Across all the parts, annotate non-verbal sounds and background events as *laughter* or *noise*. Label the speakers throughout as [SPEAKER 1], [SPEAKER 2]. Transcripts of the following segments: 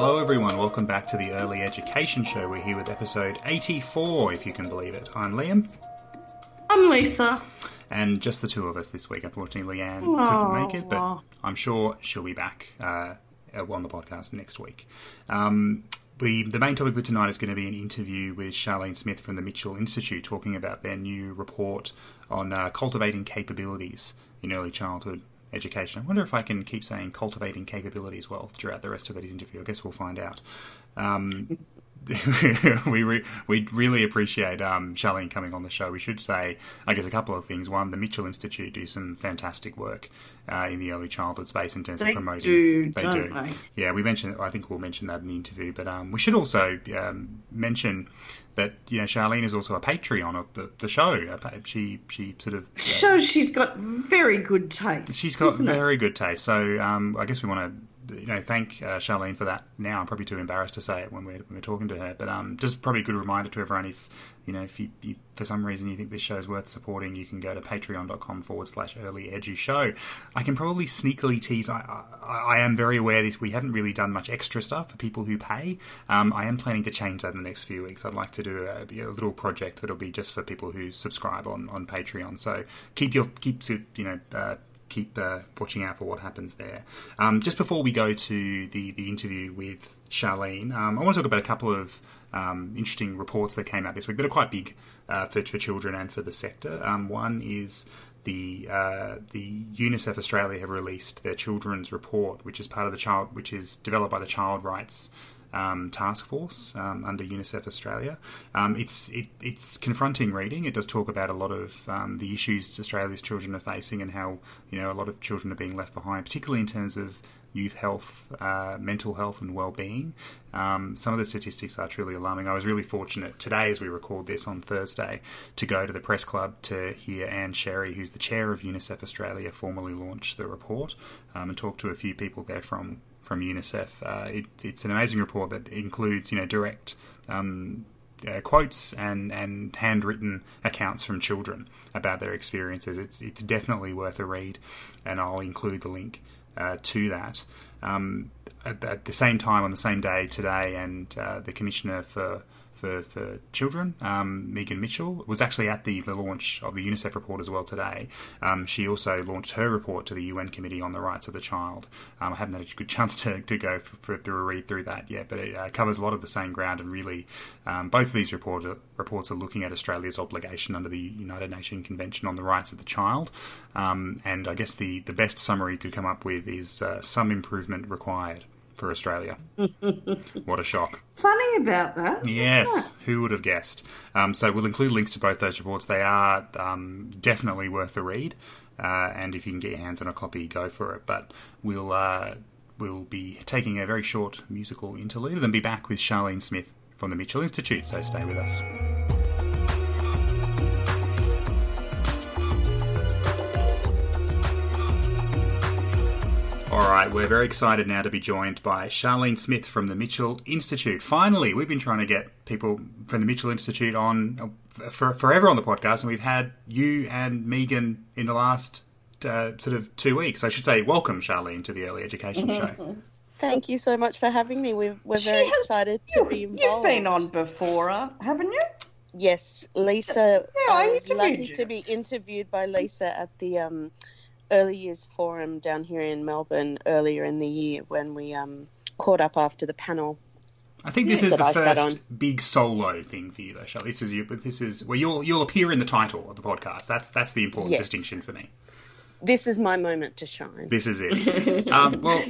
[SPEAKER 1] Hello, everyone. Welcome back to the Early Education Show. We're here with episode 84, if you can believe it. I'm Liam.
[SPEAKER 2] I'm Lisa.
[SPEAKER 1] And just the two of us this week. Unfortunately, Leanne couldn't make it, but I'm sure she'll be back uh, on the podcast next week. Um, the, the main topic for tonight is going to be an interview with Charlene Smith from the Mitchell Institute talking about their new report on uh, cultivating capabilities in early childhood education. I wonder if I can keep saying cultivating capabilities well throughout the rest of this interview. I guess we'll find out. Um, *laughs* we re- we really appreciate um, Charlene coming on the show. We should say, I guess, a couple of things. One, the Mitchell Institute do some fantastic work uh, in the early childhood space in terms
[SPEAKER 2] they
[SPEAKER 1] of promoting.
[SPEAKER 2] Do, they do. They?
[SPEAKER 1] Yeah, we mentioned. I think we'll mention that in the interview. But um, we should also um, mention that you know Charlene is also a Patreon of the, the show. She she sort of
[SPEAKER 2] uh, shows she's got very good taste.
[SPEAKER 1] She's got very it? good taste. So um, I guess we want to you know, thank uh, Charlene for that. Now I'm probably too embarrassed to say it when we're when we're talking to her, but um, just probably a good reminder to everyone if you know if you, you, for some reason you think this show is worth supporting, you can go to patreon.com forward slash early edu show. I can probably sneakily tease. I, I, I am very aware that we haven't really done much extra stuff for people who pay. Um, I am planning to change that in the next few weeks. I'd like to do a, a little project that'll be just for people who subscribe on, on Patreon. So keep your keep you know. Uh, keep uh, watching out for what happens there. Um, just before we go to the, the interview with Charlene, um, I want to talk about a couple of um, interesting reports that came out this week that are quite big uh, for, for children and for the sector. Um, one is the uh, the UNICEF Australia have released their children's report, which is part of the child, which is developed by the Child Rights um, task force um, under UNICEF Australia. Um, it's it, it's confronting reading. It does talk about a lot of um, the issues Australia's children are facing and how you know a lot of children are being left behind, particularly in terms of youth health, uh, mental health, and well-being. Um, some of the statistics are truly alarming. I was really fortunate today, as we record this on Thursday, to go to the press club to hear Ann Sherry, who's the chair of UNICEF Australia, formally launch the report, um, and talk to a few people there from from UNICEF. Uh, it, it's an amazing report that includes, you know, direct um, uh, quotes and, and handwritten accounts from children about their experiences. It's it's definitely worth a read, and I'll include the link uh, to that. Um, at, at, the same time, on the same day today, and uh, the commissioner for for, for children, um, Megan Mitchell, was actually at the, the launch of the UNICEF report as well today. Um, she also launched her report to the UN Committee on the Rights of the Child. Um, I haven't had a good chance to, to go for, for, through a read through that yet, but it uh, covers a lot of the same ground and really um, both of these report, reports are looking at Australia's obligation under the United Nations Convention on the Rights of the Child. Um, and I guess the, the best summary you could come up with is uh, some improvement required for Australia. *laughs* what a shock.
[SPEAKER 2] Funny about that.
[SPEAKER 1] Yes, who would have guessed? Um, so we'll include links to both those reports. They are um, definitely worth a read, uh, and if you can get your hands on a copy, go for it. But we'll uh, we'll be taking a very short musical interlude and then be back with Charlene Smith from the Mitchell Institute. So stay with us. All right, we're very excited now to be joined by Charlene Smith from the Mitchell Institute. Finally, we've been trying to get people from the Mitchell Institute on uh, for, forever on the podcast, and we've had you and Megan in the last uh, sort of two weeks. I should say, welcome, Charlene, to the Early Education Show.
[SPEAKER 3] Thank you so much for having me. We're, we're very has, excited to be involved.
[SPEAKER 2] You've been on before, uh, haven't you?
[SPEAKER 3] Yes, Lisa. Yeah, I was lucky you. to be interviewed by Lisa at the um, early years forum down here in Melbourne earlier in the year when we um, caught up after the panel.
[SPEAKER 1] I think this is the I first big solo thing for you, though, Shelley. This is you, but this is well, you'll you'll appear in the title of the podcast. That's that's the important yes. distinction for me.
[SPEAKER 3] This is my moment to shine.
[SPEAKER 1] This is it. *laughs* um, well,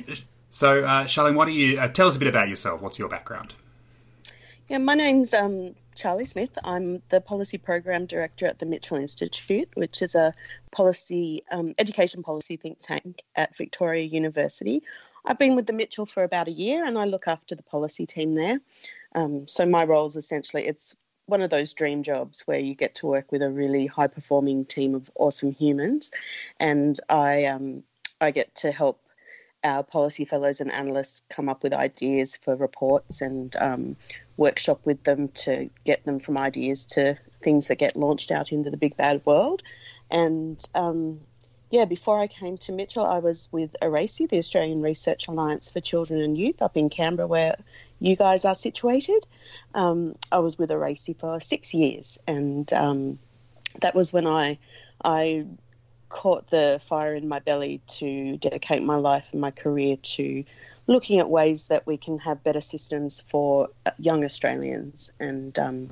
[SPEAKER 1] so uh, Charlene, why don't you uh, tell us a bit about yourself? What's your background?
[SPEAKER 3] Yeah, my name's um, Charlie Smith. I'm the Policy Program Director at the Mitchell Institute, which is a policy um, education policy think tank at Victoria University. I've been with the Mitchell for about a year, and I look after the policy team there. Um, so my role is essentially it's one of those dream jobs where you get to work with a really high performing team of awesome humans, and I um, I get to help our policy fellows and analysts come up with ideas for reports and um, workshop with them to get them from ideas to things that get launched out into the big bad world. And um, yeah, before I came to Mitchell, I was with ARACY, the Australian Research Alliance for Children and Youth, up in Canberra, where you guys are situated. Um, I was with ARACY for six years, and um, that was when I I caught the fire in my belly to dedicate my life and my career to looking at ways that we can have better systems for uh, young Australians and um,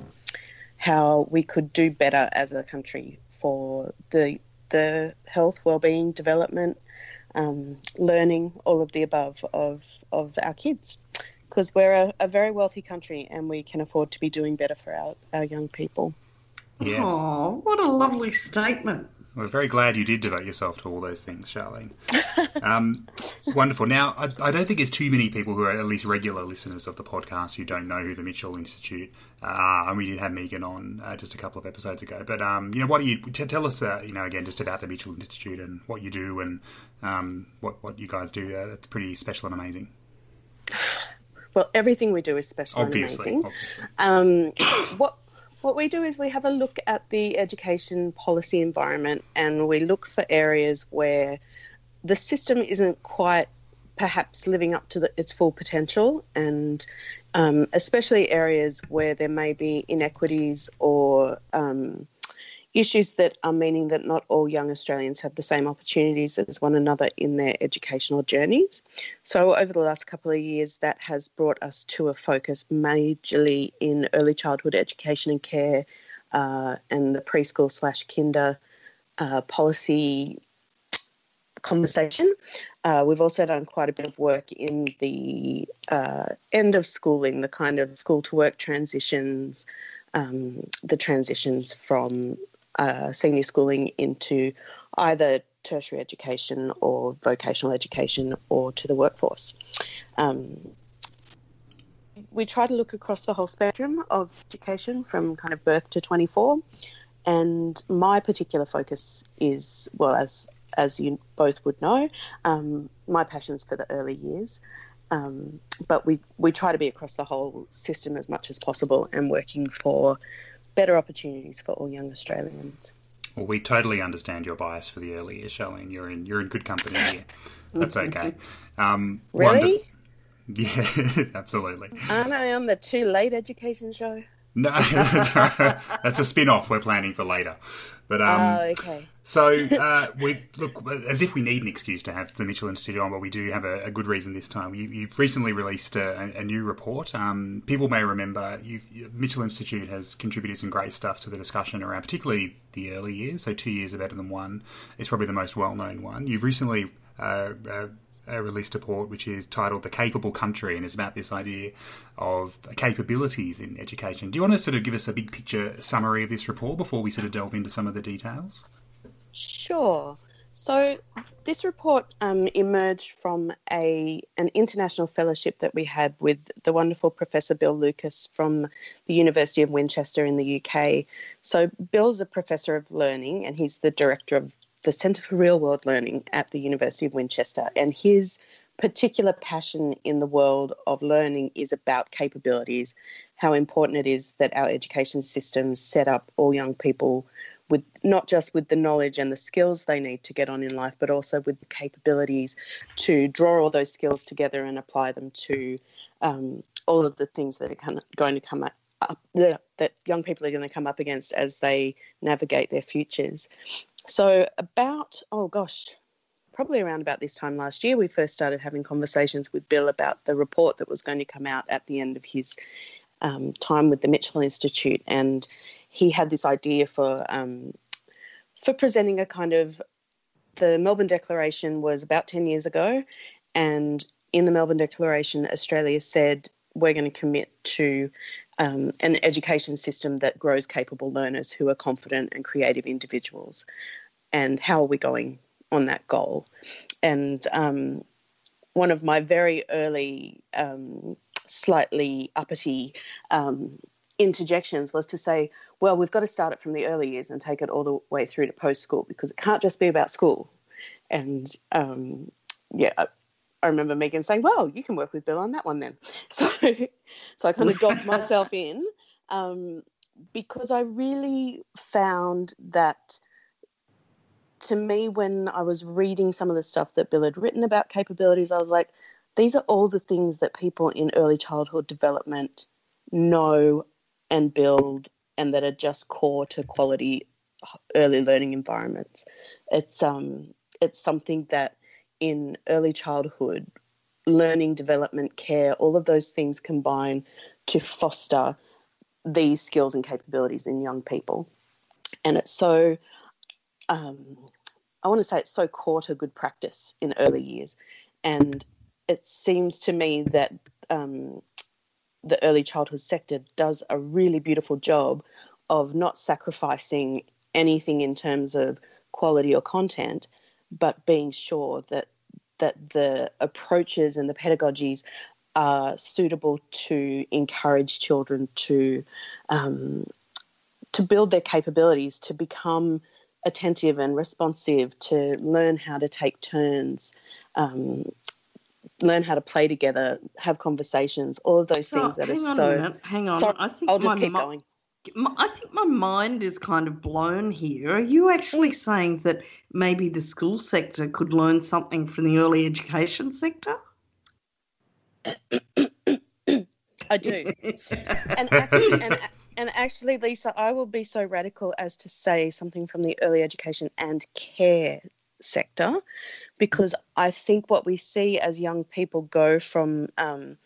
[SPEAKER 3] how we could do better as a country for the the health, well-being, development, um, learning, all of the above of of our kids, because we're a, a, very wealthy country and we can afford to be doing better for our, our young people.
[SPEAKER 2] Yes. Oh, what a lovely statement.
[SPEAKER 1] We're very glad you did devote yourself to all those things, Charlene. *laughs* Um, wonderful. Now, I, I, don't think there's too many people who are at least regular listeners of the podcast who don't know who the Mitchell Institute are. And we did have Megan on uh, just a couple of episodes ago. But, um, you know, what do you t- tell us, uh, you know, again, just about the Mitchell Institute and what you do and um, what, what you guys do? Uh, that's pretty special and amazing.
[SPEAKER 3] Well, everything we do is special
[SPEAKER 1] obviously,
[SPEAKER 3] and amazing. Obviously. Um, what what we do is we have a look at the education policy environment and we look for areas where the system isn't quite perhaps living up to the, its full potential and um, especially areas where there may be inequities or um, issues that are meaning that not all young Australians have the same opportunities as one another in their educational journeys. So, over the last couple of years, that has brought us to a focus majorly in early childhood education and care uh, and the preschool slash kinder uh, policy conversation. Uh, we've also done quite a bit of work in the uh, end of schooling, the kind of school to work transitions, um, the transitions from uh, senior schooling into either tertiary education or vocational education or to the workforce. Um, we try to look across the whole spectrum of education from kind of birth to 24. And my particular focus is, well, as as you both would know, um, my passion's for the early years. Um, but we, we try to be across the whole system as much as possible and working for better opportunities for all young Australians.
[SPEAKER 1] Well, we totally understand your bias for the early years, Charlene. You're in you're in good company here. That's okay. *laughs* Um,
[SPEAKER 3] really? *laughs*
[SPEAKER 1] Yeah, *laughs* absolutely.
[SPEAKER 3] Aren't I on the too late education show?
[SPEAKER 1] No, *laughs* that's a spin off we're planning for later. But um,
[SPEAKER 3] oh, okay.
[SPEAKER 1] So uh, we look as if we need an excuse to have the Mitchell Institute on, but we do have a, a good reason this time. You, have recently released a, a new report. Um, people may remember Mitchell Institute has contributed some great stuff to the discussion around, particularly the early years. So two years are better than one. It's probably the most well known one. You've recently uh, uh, uh, released a report which is titled "The Capable Country" and is about this idea of capabilities in education. Do you want to sort of give us a big picture summary of this report before we sort of delve into some of the details?
[SPEAKER 3] Sure. So this report um, emerged from a an international fellowship that we had with the wonderful Professor Bill Lucas from the University of Winchester in the UK. So Bill's a professor of learning and he's the director of the Centre for Real World Learning at the University of Winchester. And his particular passion in the world of learning is about capabilities, how important it is that our education systems set up all young people with not just with the knowledge and the skills they need to get on in life, but also with the capabilities to draw all those skills together and apply them to um, all of the things that are going to come up, up that young people are going to come up against as they navigate their futures. So, about, oh gosh, probably around about this time last year, we first started having conversations with Bill about the report that was going to come out at the end of his um, time with the Mitchell Institute. And he had this idea for, um, for presenting a kind of the Melbourne Declaration was about 10 years ago. And in the Melbourne Declaration, Australia said we're going to commit to um, an education system that grows capable learners who are confident and creative individuals. And how are we going on that goal? And um, one of my very early, um, slightly uppity um, interjections was to say, well, we've got to start it from the early years and take it all the way through to post school because it can't just be about school. And um, yeah, I remember Megan saying, "Well, you can work with Bill on that one then." *laughs* So, so I kind of docked myself in um, because I really found that to me, when I was reading some of the stuff that Bill had written about capabilities, I was like, these are all the things that people in early childhood development know and build and that are just core to quality early learning environments. It's um it's something that in early childhood learning, development, care, all of those things combine to foster these skills and capabilities in young people. And it's so, um, I want to say it's so core to good practice in early years. And it seems to me that um, the early childhood sector does a really beautiful job of not sacrificing anything in terms of quality or content, but being sure that that the approaches and the pedagogies are suitable to encourage children to um, to build their capabilities to become attentive and responsive to learn how to take turns um, learn how to play together have conversations all of those so, things that are so
[SPEAKER 2] hang on. I think
[SPEAKER 3] i'll just keep going
[SPEAKER 2] I think my mind is kind of blown here. Are you actually saying that maybe the school sector could learn something from the early education sector? *coughs*
[SPEAKER 3] I do. and, actually, and, and actually, Lisa, I will be so radical as to say something from the early education and care sector because I think what we see as young people go from, um,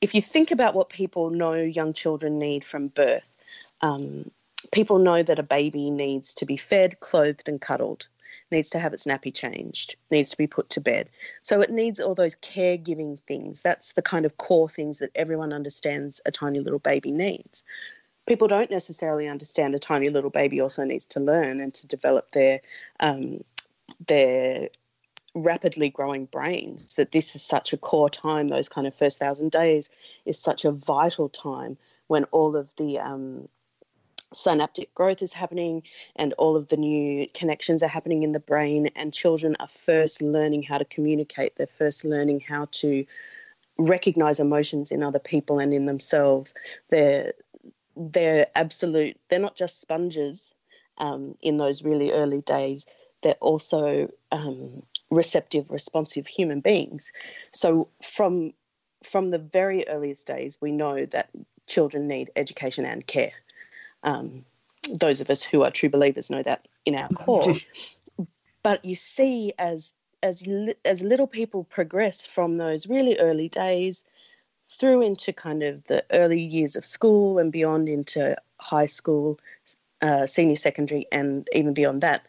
[SPEAKER 3] if you think about what people know young children need from birth, um, people know that a baby needs to be fed, clothed, and cuddled, needs to have its nappy changed, needs to be put to bed. So it needs all those caregiving things. That's the kind of core things that everyone understands a tiny little baby needs. People don't necessarily understand a tiny little baby also needs to learn and to develop their um, their rapidly growing brains. That this is such a core time. Those kind of first thousand days is such a vital time when all of the um, synaptic growth is happening and all of the new connections are happening in the brain and children are first learning how to communicate. They're first learning how to recognize emotions in other people and in themselves. They're they're absolute they're not just sponges um, in those really early days. They're also um, receptive responsive human beings. So from from the very earliest days we know that children need education and care um, those of us who are true believers know that in our core. but you see, as as as little people progress from those really early days through into kind of the early years of school and beyond into high school, uh, senior secondary, and even beyond that.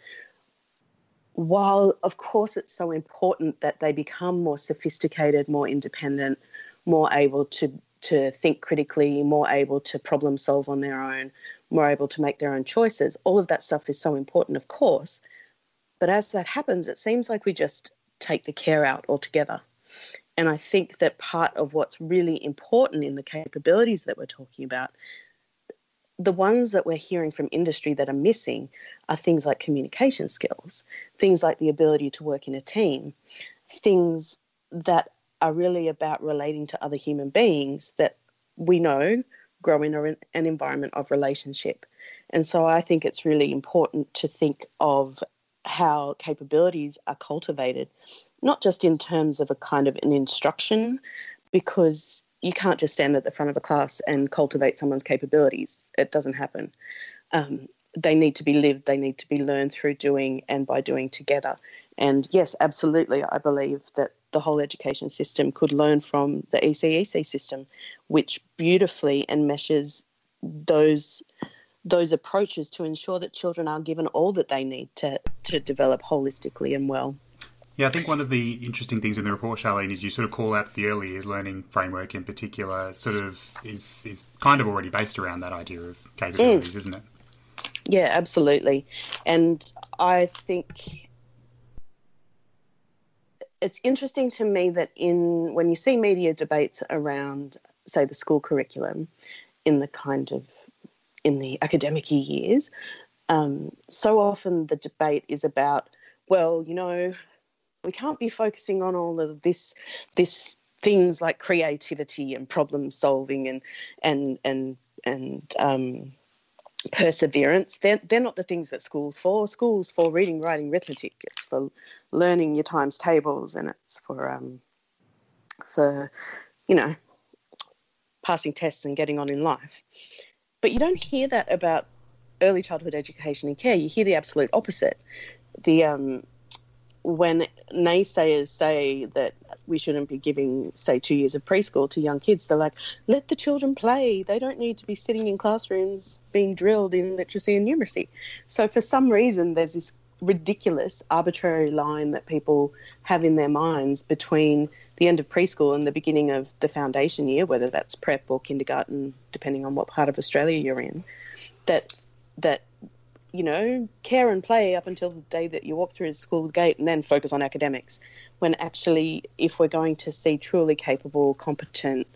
[SPEAKER 3] While, of course, it's so important that they become more sophisticated, more independent, more able to, to think critically, more able to problem solve on their own, more able to make their own choices. All of that stuff is so important, of course. But as that happens, it seems like we just take the care out altogether. And I think that part of what's really important in the capabilities that we're talking about, the ones that we're hearing from industry that are missing are things like communication skills, things like the ability to work in a team, things that are really about relating to other human beings that we know grow in an environment of relationship. And so I think it's really important to think of how capabilities are cultivated, not just in terms of a kind of an instruction, because you can't just stand at the front of a class and cultivate someone's capabilities. It doesn't happen. Um, they need to be lived, they need to be learned through doing and by doing together. And yes, absolutely, I believe that the whole education system could learn from the ECEC system, which beautifully enmeshes those those approaches to ensure that children are given all that they need to to develop holistically and well.
[SPEAKER 1] Yeah, I think one of the interesting things in the report, Charlene, is you sort of call out the early years learning framework in particular. Sort of is is kind of already based around that idea of capabilities, mm. isn't it?
[SPEAKER 3] Yeah, absolutely. And I think it's interesting to me that in when you see media debates around, say, the school curriculum, in the kind of in the academic years, um, so often the debate is about, well, you know, we can't be focusing on all of this, this things like creativity and problem solving and and and and um, perseverance. They're, they're not the things that school's for. School's for reading, writing, arithmetic. It's for learning your times tables, and it's for um, for you know passing tests and getting on in life. But you don't hear that about early childhood education and care. You hear the absolute opposite. The um, when naysayers say that we shouldn't be giving, say, two years of preschool to young kids, they're like, let the children play. They don't need to be sitting in classrooms being drilled in literacy and numeracy. So, for some reason, there's this ridiculous, arbitrary line that people have in their minds between the end of preschool and the beginning of the foundation year, whether that's prep or kindergarten, depending on what part of Australia you're in, that that you know, care and play up until the day that you walk through the school gate and then focus on academics. When actually, if we're going to see truly capable, competent,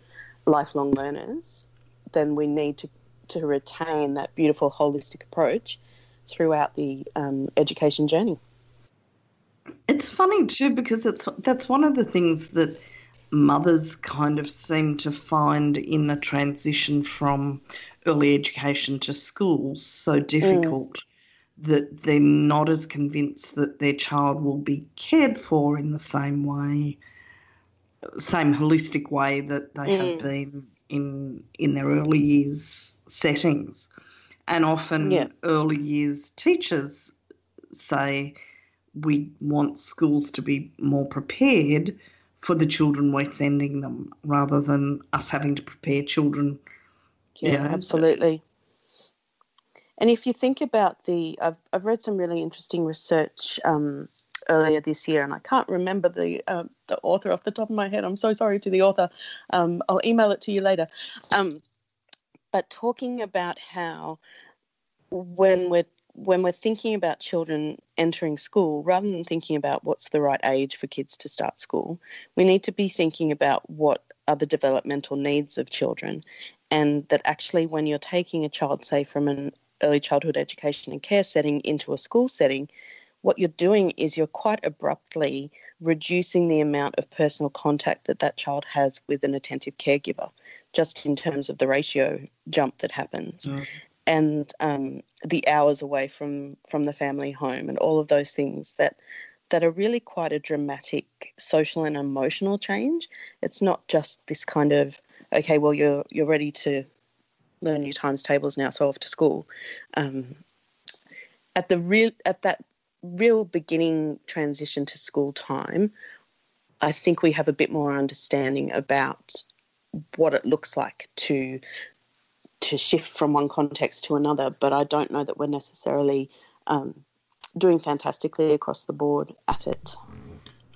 [SPEAKER 3] lifelong learners, then we need to, to retain that beautiful holistic approach throughout the um, education journey.
[SPEAKER 2] It's funny too because it's that's one of the things that mothers kind of seem to find in the transition from early education to schools so difficult mm. That they're not as convinced that their child will be cared for in the same way, same holistic way that they mm. have been in in their early years settings. And often yeah. early years teachers say we want schools to be more prepared for the children we're sending them rather than us having to prepare children
[SPEAKER 3] yeah, yeah absolutely. And if you think about the, I've, I've read some really interesting research um, earlier this year, and I can't remember the uh, the author off the top of my head. I'm so sorry to the author. Um, I'll email it to you later. Um, but talking about how when we're when we're thinking about children entering school, rather than thinking about what's the right age for kids to start school, we need to be thinking about what are the developmental needs of children and that actually when you're taking a child say from an early childhood education and care setting into a school setting what you're doing is you're quite abruptly reducing the amount of personal contact that that child has with an attentive caregiver just in terms of the ratio jump that happens mm. and um, the hours away from from the family home and all of those things that that are really quite a dramatic social and emotional change it's not just this kind of okay, well you're you're ready to learn your times tables now, so off to school. Um, at the real at that real beginning transition to school time, I think we have a bit more understanding about what it looks like to to shift from one context to another. But I don't know that we're necessarily um, doing fantastically across the board at it.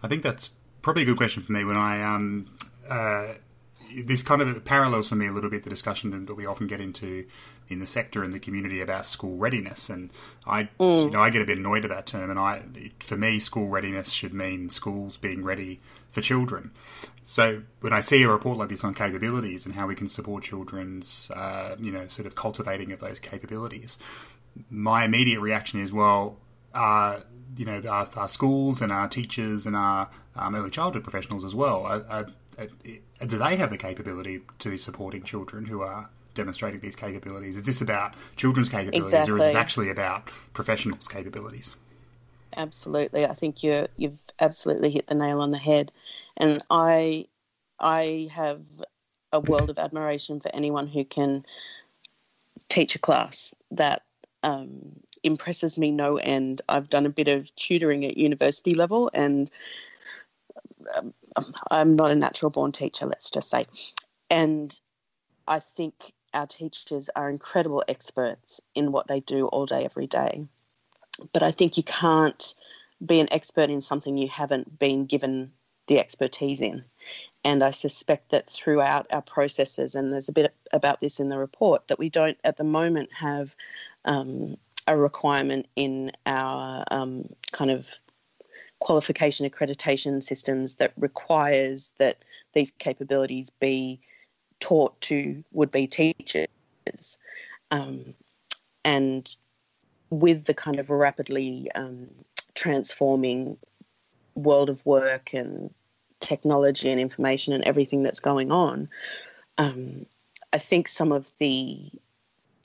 [SPEAKER 1] I think that's probably a good question for me when I um, uh, this kind of parallels for me a little bit the discussion that we often get into in the sector and the community about school readiness. And I, mm. you know, I get a bit annoyed at that term. And I, for me, school readiness should mean schools being ready for children. So when I see a report like this on capabilities and how we can support children's, uh, you know, sort of cultivating of those capabilities, my immediate reaction is, well, uh, you know, our, our, schools and our teachers and our um, early childhood professionals as well are, are do they have the capability to be supporting children who are demonstrating these capabilities? Is this about children's capabilities, exactly. or is it actually about professionals' capabilities?
[SPEAKER 3] Absolutely, I think you you've absolutely hit the nail on the head, and I I have a world of admiration for anyone who can teach a class that um, impresses me no end. I've done a bit of tutoring at university level, and I'm not a natural born teacher, let's just say. And I think our teachers are incredible experts in what they do all day, every day. But I think you can't be an expert in something you haven't been given the expertise in. And I suspect that throughout our processes, and there's a bit about this in the report, that we don't at the moment have um, a requirement in our um, kind of qualification accreditation systems that requires that these capabilities be taught to would be teachers. Um, and with the kind of rapidly um, transforming world of work and technology and information and everything that's going on, um, I think some of the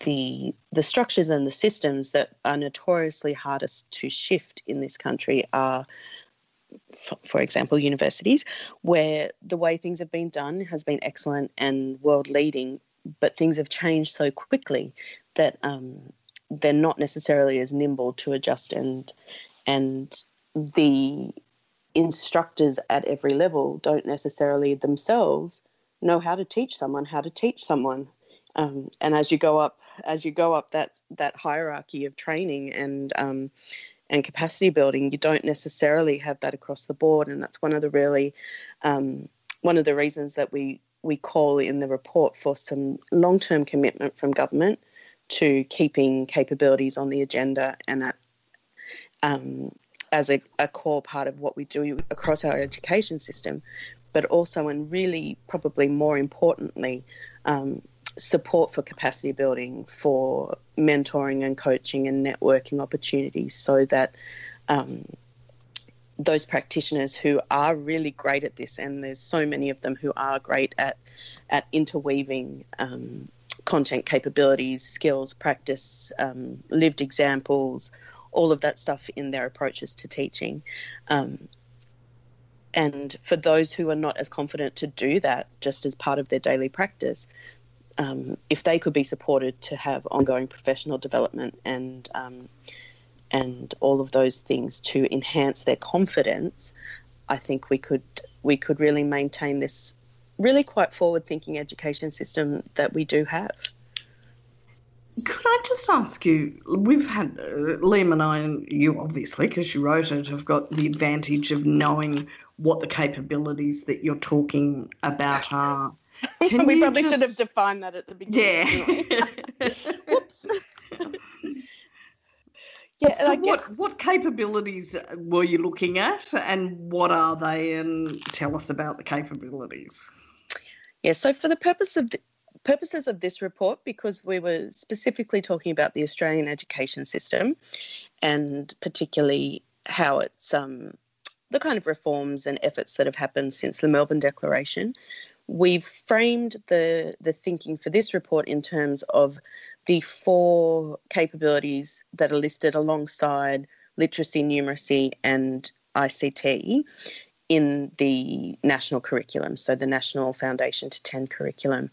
[SPEAKER 3] the the structures and the systems that are notoriously hardest to shift in this country are for example, universities, where the way things have been done has been excellent and world leading, but things have changed so quickly that um, they're not necessarily as nimble to adjust and and the instructors at every level don't necessarily themselves know how to teach someone how to teach someone um, and as you go up as you go up that that hierarchy of training and um, and capacity building you don't necessarily have that across the board. And that's one of the really um, one of the reasons that we we call in the report for some long-term commitment from government to keeping capabilities on the agenda and at, um, as a, a core part of what we do across our education system, but also, and really probably more importantly, um, support for capacity building, for mentoring and coaching and networking opportunities so that um, those practitioners who are really great at this, and there's so many of them who are great at, at interweaving um, content capabilities, skills, practice, um, lived examples, all of that stuff in their approaches to teaching. Um, and for those who are not as confident to do that just as part of their daily practice, um, if they could be supported to have ongoing professional development and um, and all of those things to enhance their confidence, I think we could we could really maintain this really quite forward thinking education system that we do have.
[SPEAKER 2] Could I just ask you? We've had uh, Liam and I, and you obviously, because you wrote it, have got the advantage of knowing what the capabilities that you're talking about are. *laughs*
[SPEAKER 3] Can we probably just... should have defined that at the beginning.
[SPEAKER 2] Yeah. *laughs* Whoops. Yeah, so what guess... what capabilities were you looking at, and what are they? And tell us about the capabilities.
[SPEAKER 3] Yeah, so for the purpose of purposes of this report, because we were specifically talking about the Australian education system and particularly how it's um, the kind of reforms and efforts that have happened since the Melbourne Declaration, we've framed the, the thinking for this report in terms of the four capabilities that are listed alongside literacy, numeracy, and ICT in the national curriculum, so the National Foundation to 10 curriculum.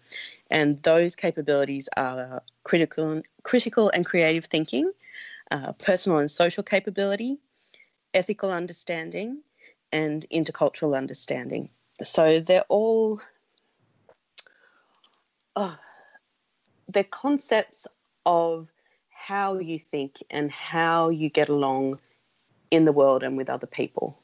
[SPEAKER 3] And those capabilities are critical, critical and creative thinking, uh, personal and social capability, ethical understanding, and intercultural understanding. So they're all oh, they're concepts of how you think and how you get along in the world and with other people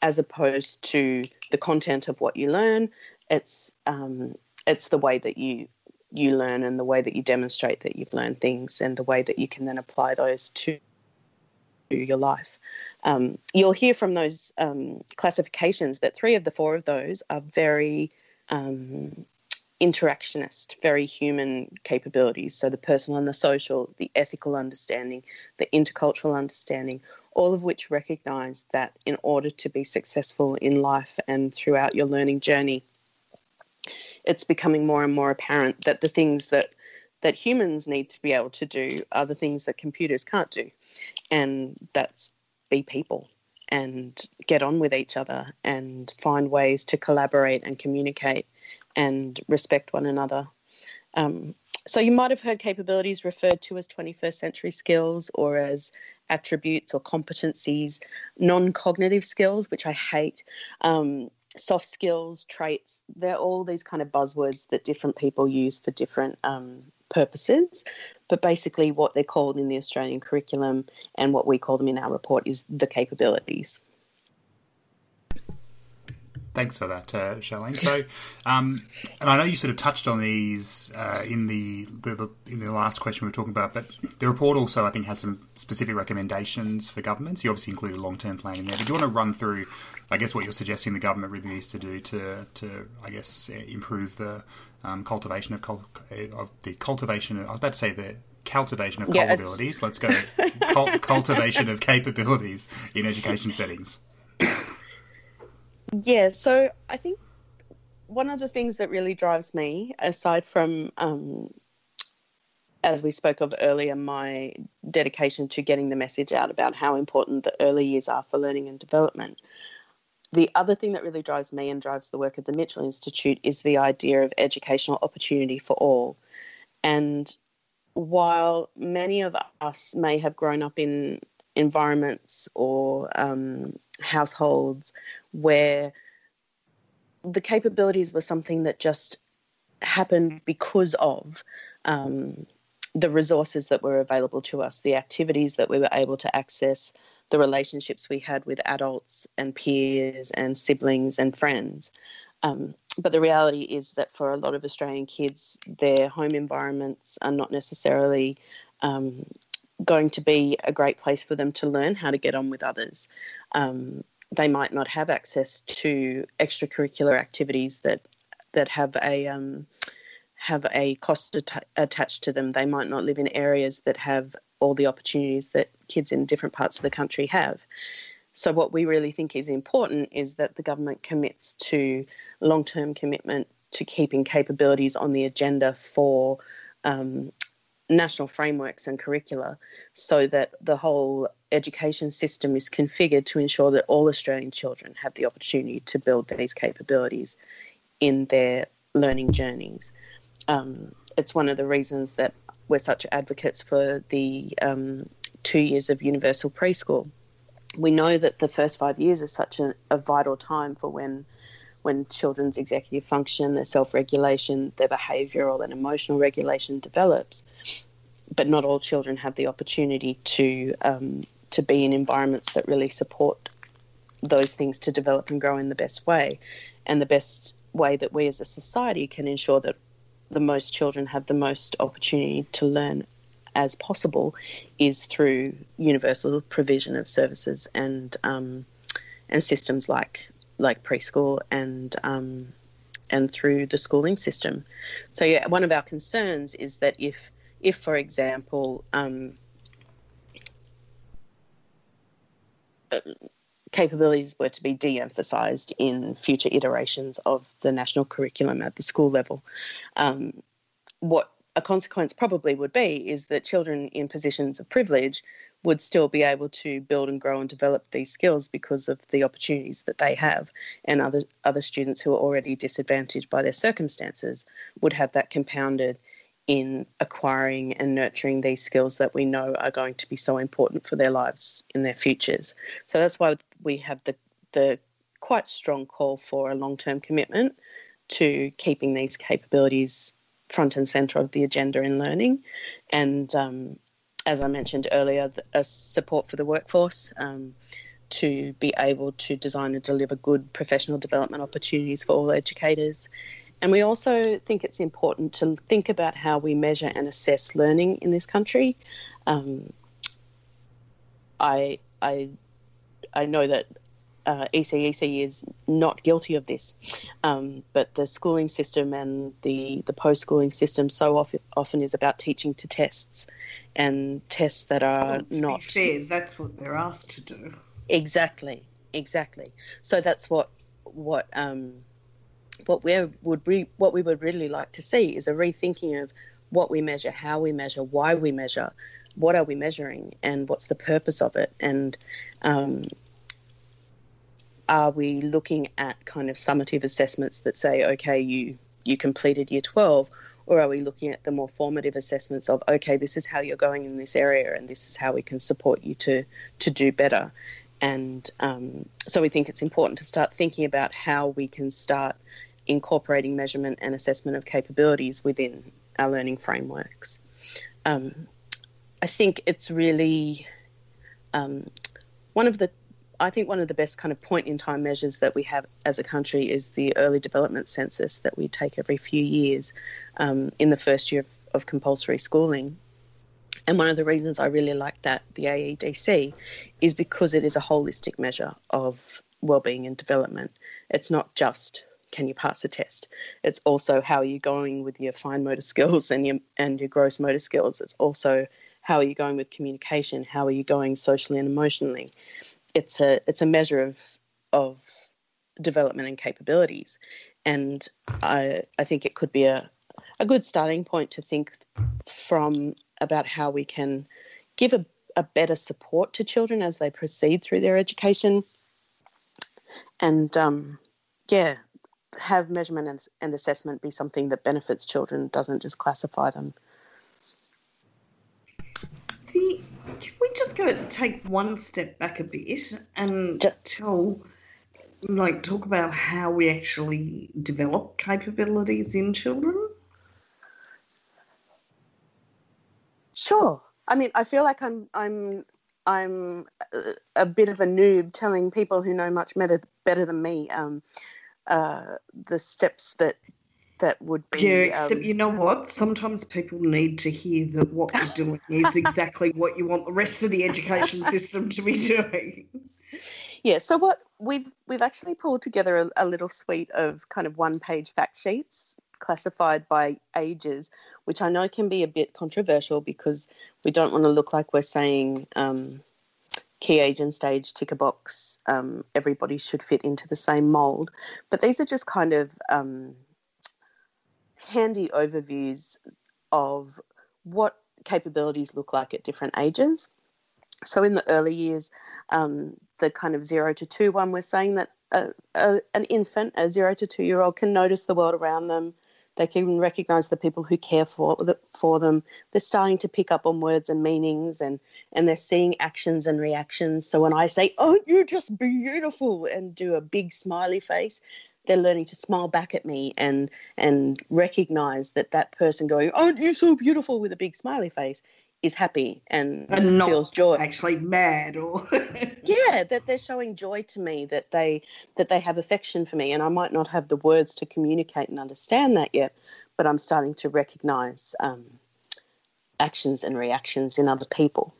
[SPEAKER 3] as opposed to the content of what you learn. It's um, it's the way that you you learn and the way that you demonstrate that you've learned things and the way that you can then apply those to your life. Um, you'll hear from those um, classifications that three of the four of those are very um, interactionist, very human capabilities. So the personal and the social, the ethical understanding, the intercultural understanding, all of which recognize that in order to be successful in life and throughout your learning journey, it's becoming more and more apparent that the things that that humans need to be able to do are the things that computers can't do. And that's be people and get on with each other and find ways to collaborate and communicate and respect one another. Um, so you might have heard capabilities referred to as 21st century skills or as attributes or competencies, non cognitive skills, which I hate, um, soft skills, traits. They're all these kind of buzzwords that different people use for different um, purposes. But basically, what they're called in the Australian curriculum and what we call them in our report is the capabilities.
[SPEAKER 1] Thanks for that, uh, Charlene. So, um, and I know you sort of touched on these uh, in the, the, the, in the last question we were talking about, but the report also I think has some specific recommendations for governments. You obviously included long term planning there. But do you want to run through, I guess, what you're suggesting the government really needs to do to, to I guess, improve the um, cultivation of of the cultivation? Of, I was about to say the cultivation of yeah, capabilities. Let's go. cultivation of capabilities in education settings.
[SPEAKER 3] Yeah, so I think one of the things that really drives me, aside from um, as we spoke of earlier, my dedication to getting the message out about how important the early years are for learning and development. The other thing that really drives me and drives the work of the Mitchell Institute is the idea of educational opportunity for all. And while many of us may have grown up in environments or um, households where the capabilities were something that just happened because of um, the resources that were available to us, the activities that we were able to access, the relationships we had with adults and peers and siblings and friends. Um, but the reality is that for a lot of Australian kids, their home environments are not necessarily um, going to be a great place for them to learn how to get on with others. Um, they might not have access to extracurricular activities that that have a um, have a cost at- attached to them. They might not live in areas that have all the opportunities that kids in different parts of the country have. So, what we really think is important is that the government commits to long term commitment to keeping capabilities on the agenda for um, national frameworks and curricula so that the whole education system is configured to ensure that all Australian children have the opportunity to build these capabilities in their learning journeys. Um, it's one of the reasons that we're such advocates for the um, two years of universal preschool. We know that the first five years is such a, a vital time for when when children's executive function, their self regulation, their behavioural and emotional regulation develops. But not all children have the opportunity to um, to be in environments that really support those things to develop and grow in the best way. And the best way that we as a society can ensure that the most children have the most opportunity to learn as possible is through universal provision of services and um, and systems like like preschool and um, and through the schooling system. So yeah, one of our concerns is that if if for example um, capabilities were to be de emphasised in future iterations of the national curriculum at the school level. Um, what a consequence probably would be is that children in positions of privilege would still be able to build and grow and develop these skills because of the opportunities that they have and other other students who are already disadvantaged by their circumstances would have that compounded in acquiring and nurturing these skills that we know are going to be so important for their lives in their futures. So that's why we have the the quite strong call for a long-term commitment to keeping these capabilities front and center of the agenda in learning, and um, as I mentioned earlier, a support for the workforce. Um, to be able to design and deliver good professional development opportunities for all educators and we also think it's important to think about how we measure and assess learning in this country. Um, I, I, I know that uh, ECEC is not guilty of this, um, but the schooling system and the, the post schooling system so often, often is about teaching to tests and tests that are
[SPEAKER 2] well, to
[SPEAKER 3] not.
[SPEAKER 2] Be fair, that's what they're asked to do.
[SPEAKER 3] Exactly, exactly. So that's what what um, what we would re- what we would really like to see is a rethinking of what we measure, how we measure, why we measure, what are we measuring, and what's the purpose of it, and um, are we looking at kind of summative assessments that say, okay, you you completed year twelve, or are we looking at the more formative assessments of, okay, this is how you're going in this area, and this is how we can support you to to do better, and um, so we think it's important to start thinking about how we can start incorporating measurement and assessment of capabilities within our learning frameworks. Um, I think it's really um, one of the I think one of the best kind of point in time measures that we have as a country is the early development census that we take every few years um, in the first year of, of, compulsory schooling. And one of the reasons I really like that, the AEDC, is because it is a holistic measure of well-being and development. It's not just can you pass a test? It's also how are you going with your fine motor skills and your and your gross motor skills. It's also how are you going with communication? How are you going socially and emotionally? It's a it's a measure of of development and capabilities, and I I think it could be a a good starting point to think from about how we can give a, a better support to children as they proceed through their education. And um, yeah, have measurement and, and assessment be something that benefits children, doesn't just classify them.
[SPEAKER 2] The, can we just go take one step back a bit and just, tell, like, talk about how we actually develop capabilities in children?
[SPEAKER 3] Sure. I mean, I feel like I'm I'm I'm a bit of a noob telling people who know much better better than me um, uh, the steps that that would be.
[SPEAKER 2] Yeah, except um, you know what? Sometimes people need to hear that what you're doing is *laughs* exactly what you want the rest of the education *laughs* system to be doing.
[SPEAKER 3] Yeah. So what we've we've actually pulled together a, a little suite of kind of one page fact sheets classified by ages, which I know can be a bit controversial because we don't want to look like we're saying. Um, key age and stage ticker box. Um, everybody should fit into the same mold. But these are just kind of um, handy overviews of what capabilities look like at different ages. So in the early years, um, the kind of zero to two one, we're saying that a, a, an infant, a zero to two year old, can notice the world around them, they can recognize the people who care for the, for them. They're starting to pick up on words and meanings, and and they're seeing actions and reactions. So when I say, "Oh, you're just beautiful," and do a big smiley face, they're learning to smile back at me and and recognize that that person going, "Aren't you so beautiful?" with a big smiley face is happy and,
[SPEAKER 2] and not
[SPEAKER 3] feels joy
[SPEAKER 2] actually mad or *laughs*
[SPEAKER 3] yeah that they're showing joy to me that they that they have affection for me and i might not have the words to communicate and understand that yet but i'm starting to recognize um, actions and reactions in other people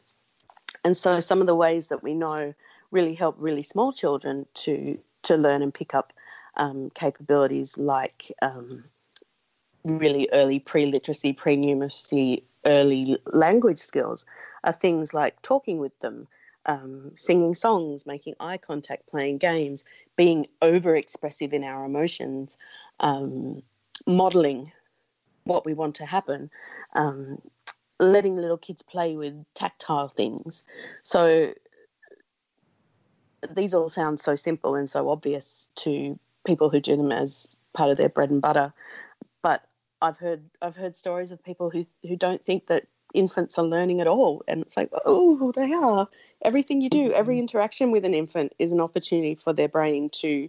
[SPEAKER 3] and so some of the ways that we know really help really small children to to learn and pick up um, capabilities like um, really early pre-literacy pre-numeracy early language skills are things like talking with them, um, singing songs, making eye contact, playing games, being over expressive in our emotions, um, modeling what we want to happen, um, letting little kids play with tactile things. So these all sound so simple and so obvious to people who do them as part of their bread and butter. But I've heard I've heard stories of people who who don't think that infants are learning at all, and it's like, oh, they are. Everything you do, every mm-hmm. interaction with an infant is an opportunity for their brain to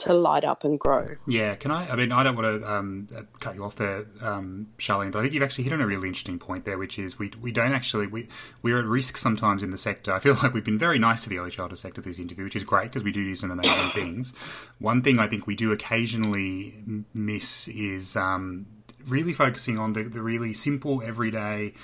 [SPEAKER 3] to light up and grow.
[SPEAKER 1] Yeah, can I? I mean, I don't want to um, cut you off there, um, Charlene, but I think you've actually hit on a really interesting point there, which is we we don't actually we we're at risk sometimes in the sector. I feel like we've been very nice to the early childhood sector this interview, which is great because we do do some amazing *coughs* things. One thing I think we do occasionally miss is um, really focusing on the, the really simple, everyday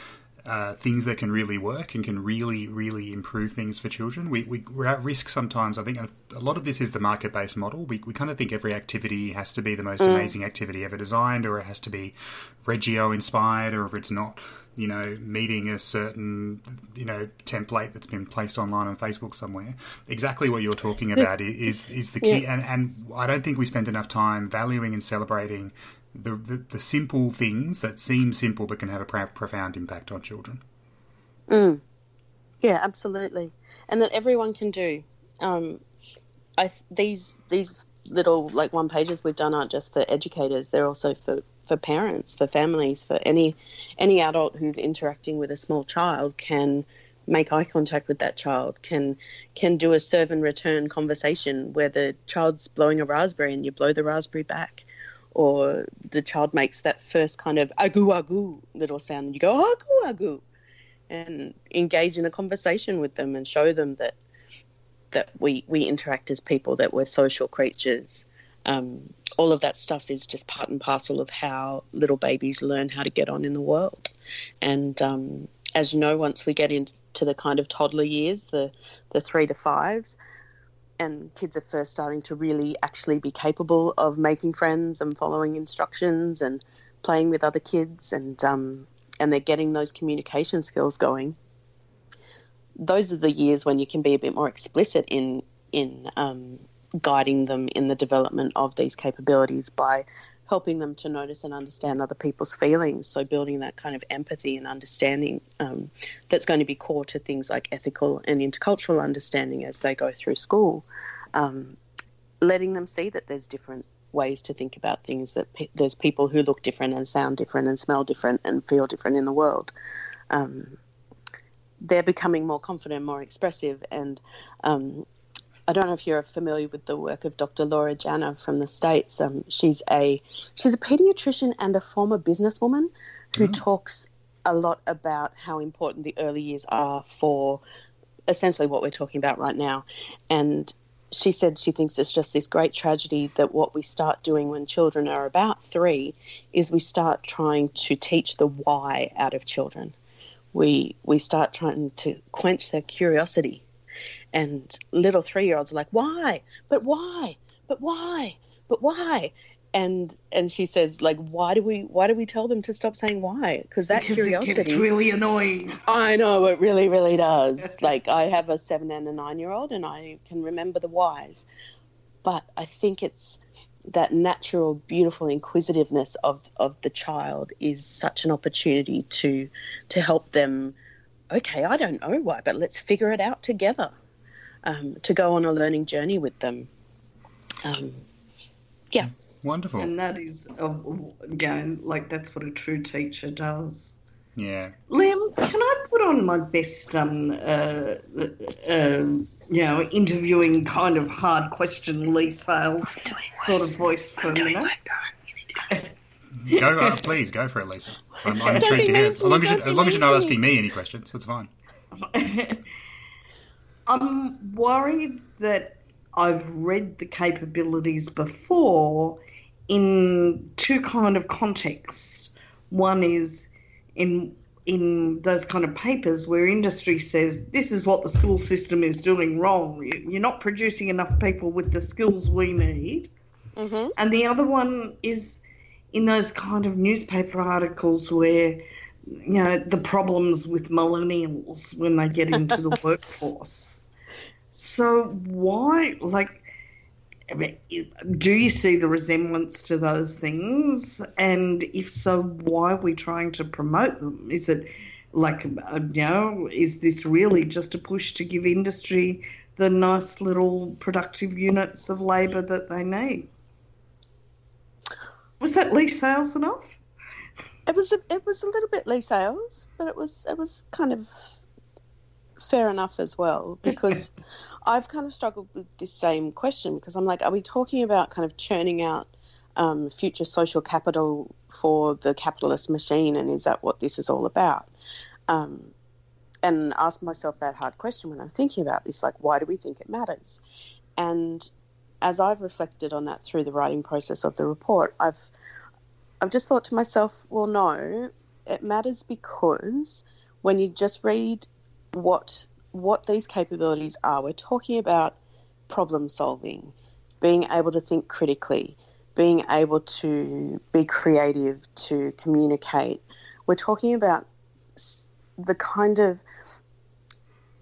[SPEAKER 1] uh, things that can really work and can really, really improve things for children. We, we, are at risk sometimes. I think a lot of this is the market based model. We, we kind of think every activity has to be the most mm. amazing activity ever designed, or it has to be Reggio inspired, or if it's not, you know, meeting a certain, you know, template that's been placed online on Facebook somewhere. Exactly what you're talking about is, is the key. Yeah. And, and I don't think we spend enough time valuing and celebrating the, the, simple things that seem simple but can have a profound impact on children.
[SPEAKER 3] Mm. Yeah, absolutely, and that everyone can do. Um, I these these little like one pages we've done aren't just for educators; they're also for for parents, for families, for any any adult who's interacting with a small child can make eye contact with that child can can do a serve and return conversation where the child's blowing a raspberry and you blow the raspberry back or the child makes that first kind of agu agu little sound, and you go agu agu, and engage in a conversation with them and show them that that we we interact as people, that we're social creatures. Um, all of that stuff is just part and parcel of how little babies learn how to get on in the world. And um, as you know, once we get into the kind of toddler years, the the three to fives, and kids are first starting to really actually be capable of making friends and following instructions and playing with other kids and um, and they're getting those communication skills going. Those are the years when you can be a bit more explicit in in um, guiding them in the development of these capabilities by helping them to notice and understand other people's feelings. So building that kind of empathy and understanding um, that's going to be core to things like ethical and intercultural understanding as they go through school. Um, letting them see that there's different ways to think about things that pe- there's people who look different and sound different and smell different and feel different in the world um, they're becoming more confident more expressive and um, I don't know if you're familiar with the work of Dr. Laura Jana from the States. Um, she's a she's a pediatrician and a former businesswoman who mm. talks a lot about how important the early years are for essentially what we're talking about right now. And she said she thinks it's just this great tragedy that what we start doing when children are about three is we start trying to teach the why out of children. We we start trying to quench their curiosity and little three year olds are like, why? But why? But why? But why? And and she says like, why do we why do we tell them to stop saying why? Because that
[SPEAKER 2] because
[SPEAKER 3] curiosity
[SPEAKER 2] it's really annoying.
[SPEAKER 3] I know it really really does. like I have a seven and a nine year old, and I can remember the whys. But I think it's that natural, beautiful inquisitiveness of of the child is such an opportunity to to help them. Okay, I don't know why, but let's figure it out together um, to go on a learning journey with them. Um, yeah.
[SPEAKER 1] Wonderful.
[SPEAKER 2] And that is, uh, again, like that's what a true teacher does.
[SPEAKER 1] Yeah.
[SPEAKER 2] Liam, can I put on my best, um, uh, uh, you know, interviewing kind of hard question, Leigh Sales sort of voice for a minute? *laughs*
[SPEAKER 1] go, uh, please go for it, Lisa. I'm, I'm intrigued to hear. As long as, you, as long as you're not asking me any questions, that's fine. *laughs*
[SPEAKER 2] I'm worried that I've read the capabilities before in two kind of contexts. One is in in those kind of papers where industry says this is what the school system is doing wrong. You're not producing enough people with the skills we need. Mm-hmm. And the other one is in those kind of newspaper articles where you know the problems with millennials when they get into the *laughs* workforce. So why, like, do you see the resemblance to those things? And if so, why are we trying to promote them? Is it like, uh, you know, is this really just a push to give industry the nice little productive units of labour that they need? Was that Leigh Sales enough?
[SPEAKER 3] It was a, it was a little bit Leigh Sales, but it was it was kind of fair enough as well because *laughs* I've kind of struggled with this same question because I'm like, are we talking about kind of churning out um, future social capital for the capitalist machine, and is that what this is all about? Um, and ask myself that hard question when I'm thinking about this, like, why do we think it matters? And as I've reflected on that through the writing process of the report, I've I've just thought to myself, well, no, it matters because when you just read what what these capabilities are, we're talking about problem solving, being able to think critically, being able to be creative, to communicate. We're talking about the kind of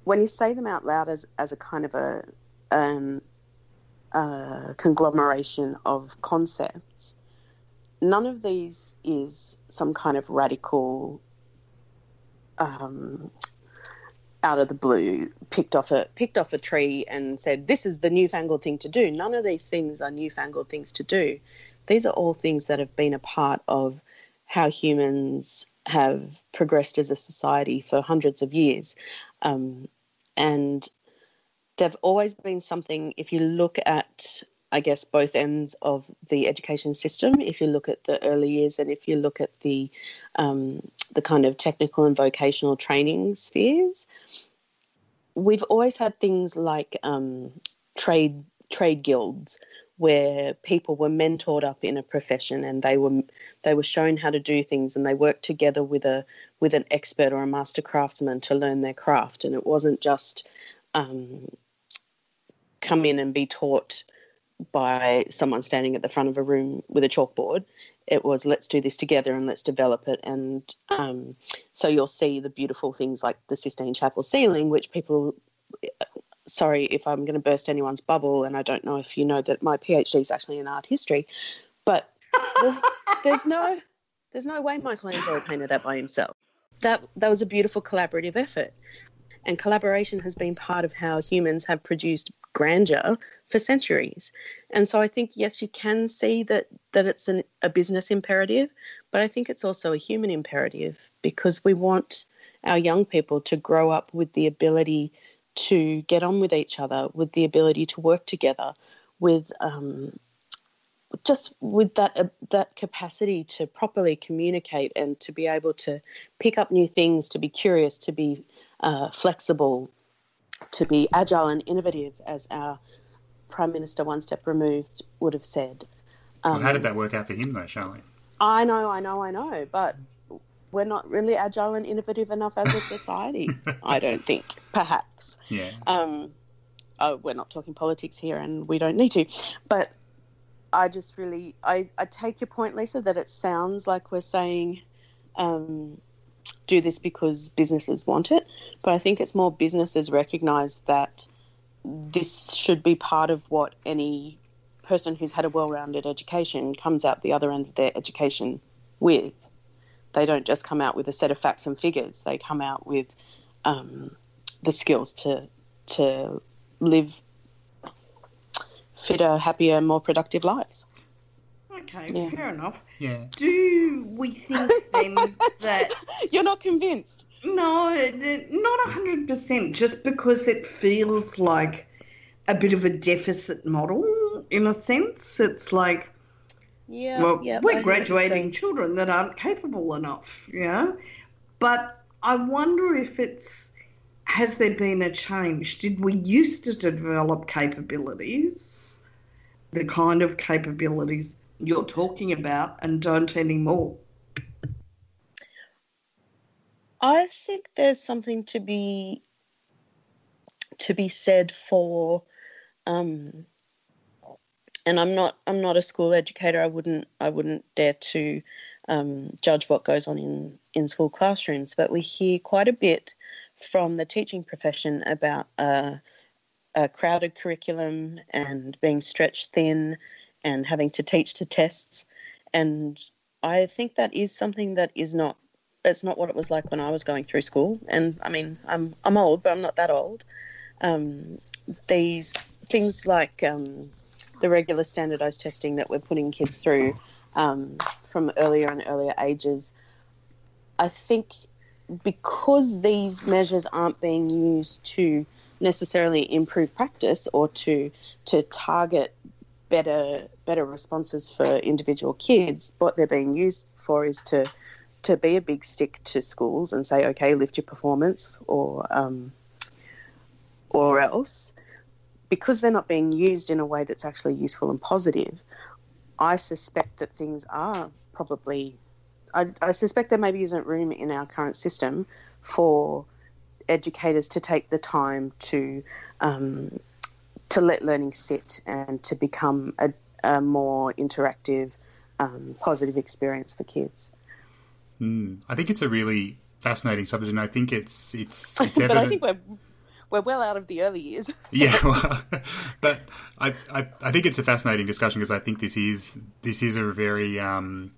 [SPEAKER 3] when you say them out loud as, as a kind of a, um, a conglomeration of concepts, none of these is some kind of radical um, out of the blue picked off a picked off a tree and said this is the newfangled thing to do. None of these things are newfangled things to do. These are all things that have been a part of how humans have progressed as a society for hundreds of years. Um, and they've always been something if you look at I guess, both ends of the education system. If you look at the early years and if you look at the um, the kind of technical and vocational training spheres, we've always had things like um, trade trade guilds where people were mentored up in a profession and they were they were shown how to do things and they worked together with a with an expert or a master craftsman to learn their craft and it wasn't just um, come in and be taught by someone standing at the front of a room with a chalkboard. It was let's do this together and let's develop it. And um, so you'll see the beautiful things like the Sistine Chapel ceiling, which people. Sorry if I'm going to burst anyone's bubble, and I don't know if you know that my PhD is actually in art history, but there's, there's no there's no way Michelangelo painted that by himself. That that was a beautiful collaborative effort. And collaboration has been part of how humans have produced grandeur for centuries. And so I think yes, you can see that that it's an, a business imperative, but I think it's also a human imperative because we want our young people to grow up with the ability to get on with each other, with the ability to work together, with um, just with that uh, that capacity to properly communicate and to be able to pick up new things, to be curious, to be uh, flexible, to be agile and innovative, as our prime minister, one step removed, would have said.
[SPEAKER 1] Um, well, how did that work out for him, though, Charlene?
[SPEAKER 3] I know, I know, I know, but we're not really agile and innovative enough as a society. *laughs* I don't think, perhaps.
[SPEAKER 1] Yeah.
[SPEAKER 3] Um, oh, we're not talking politics here, and we don't need to. But I just really, I, I take your point, Lisa, that it sounds like we're saying, um, do this because businesses want it. But I think it's more businesses recognise that this should be part of what any person who's had a well-rounded education comes out the other end of their education with. They don't just come out with a set of facts and figures. They come out with um, the skills to to live fitter, happier, more productive lives.
[SPEAKER 2] Okay, yeah. fair enough.
[SPEAKER 1] Yeah.
[SPEAKER 2] Do we think then *laughs* that
[SPEAKER 3] you're not convinced?
[SPEAKER 2] No, not hundred percent. Just because it feels like a bit of a deficit model in a sense. It's like
[SPEAKER 3] yeah,
[SPEAKER 2] well,
[SPEAKER 3] yeah,
[SPEAKER 2] we're graduating children that aren't capable enough, yeah. But I wonder if it's has there been a change? Did we used to develop capabilities, the kind of capabilities you're talking about, and don't anymore?
[SPEAKER 3] I think there's something to be to be said for um, and I'm not I'm not a school educator. I wouldn't I wouldn't dare to um, judge what goes on in in school classrooms. But we hear quite a bit from the teaching profession about uh, a crowded curriculum and being stretched thin and having to teach to tests. And I think that is something that is not that's not what it was like when I was going through school. And I mean, I'm I'm old, but I'm not that old. Um, these things like um, the regular standardized testing that we're putting kids through um, from earlier and earlier ages, I think because these measures aren't being used to necessarily improve practice or to to target better better responses for individual kids, what they're being used for is to to be a big stick to schools and say, okay, lift your performance or um, or else because they're not being used in a way that's actually useful and positive, I suspect that things are probably. I, I suspect there maybe isn't room in our current system for educators to take the time to um, to let learning sit and to become a, a more interactive, um, positive experience for kids.
[SPEAKER 1] Mm, I think it's a really fascinating subject, and I think it's it's. *laughs* it's
[SPEAKER 3] but I think we're we're well out of the early years. So. *laughs*
[SPEAKER 1] Yeah, well, *laughs* but I, I, I think it's a fascinating discussion because I think this is this is a very um,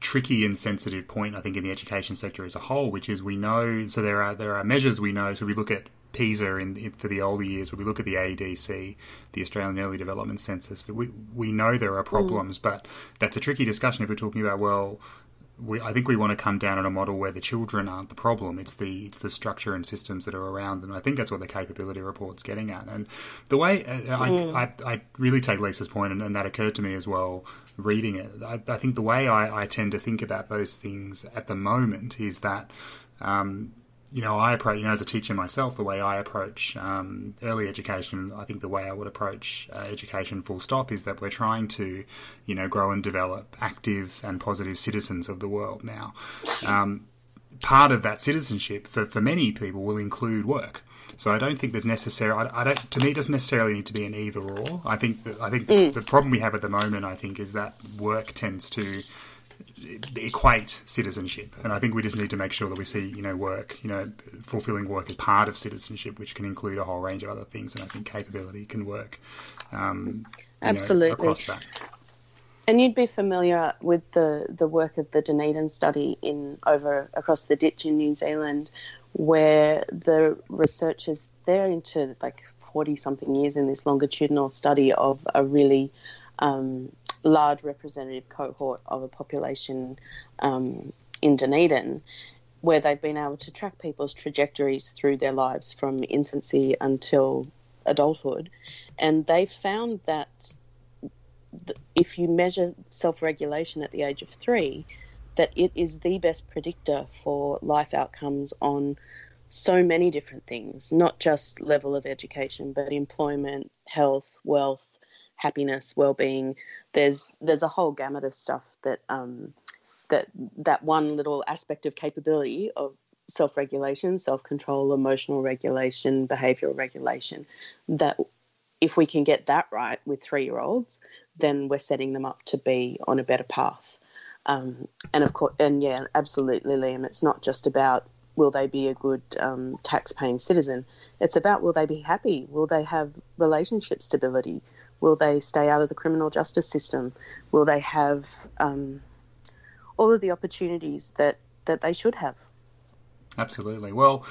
[SPEAKER 1] tricky and sensitive point. I think in the education sector as a whole, which is we know so there are there are measures we know. So we look at PISA in, in, for the older years, where we look at the AEDC, the Australian Early Development Census, we, we know there are mm. problems, mm. but that's a tricky discussion if we're talking about, well, we, I think we want to come down on a model where the children aren't the problem. It's the it's the structure and systems that are around them. I think that's what the capability report's getting at. And the way uh, mm. I, I, I, really take Lisa's point, and, and, that occurred to me as well reading it. I, I think the way I, I, tend to think about those things at the moment is that. Um, you know, I approach, you know, as a teacher myself, the way I approach um, early education, I think the way I would approach uh, education full stop is that we're trying to, you know, grow and develop active and positive citizens of the world now. Um, part of that citizenship for, for many people will include work. So I don't think there's necessarily. I, I, don't. To me, it doesn't necessarily need to be an either or. I think that I think mm. the, the problem we have at the moment, I think, is that work tends to equate citizenship. And I think we just need to make sure that we see, you know, work, you know, fulfilling work as part of citizenship, which can include a whole range of other things. And I think capability can work. Um,
[SPEAKER 3] Absolutely.
[SPEAKER 1] Know, across that.
[SPEAKER 3] and you'd be familiar with the, the work of the Dunedin study in over across the ditch in New Zealand, where the researchers they're into like forty something years in this longitudinal study of a really um, large representative cohort of a population um, in Dunedin, where they've been able to track people's trajectories through their lives from infancy until adulthood, and they found that if you measure self regulation at the age of three, that it is the best predictor for life outcomes on so many different things, not just level of education, but employment, health, wealth, happiness, well-being. There's there's a whole gamut of stuff that um, that that one little aspect of capability of self-regulation, self-control, emotional regulation, behavioral regulation that if we can get that right with three-year-olds, then we're setting them up to be on a better path. Um, and of course, and yeah, absolutely, Liam. It's not just about will they be a good um, tax-paying citizen. It's about will they be happy? Will they have relationship stability? Will they stay out of the criminal justice system? Will they have um, all of the opportunities that that they should have?
[SPEAKER 1] Absolutely. Well,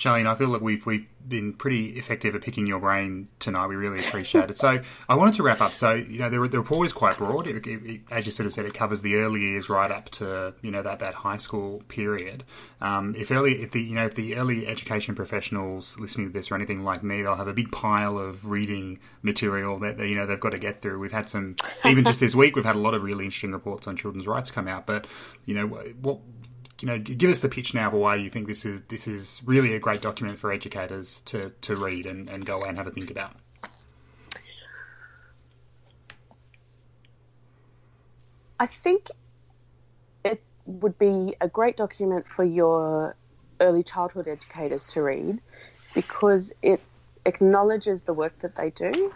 [SPEAKER 1] Charlene, I feel like we've we've been pretty effective at picking your brain tonight. We really appreciate it. So I wanted to wrap up. So you know, the, the report is quite broad. It, it, it, as you sort of said, it covers the early years right up to you know that, that high school period. Um, if early, if the you know if the early education professionals listening to this or anything like me, they'll have a big pile of reading material that they, you know they've got to get through. We've had some even just *laughs* this week. We've had a lot of really interesting reports on children's rights come out. But you know what you know, give us the pitch now of why you think this is this is really a great document for educators to, to read and, and go away and have a think about.
[SPEAKER 3] I think it would be a great document for your early childhood educators to read because it acknowledges the work that they do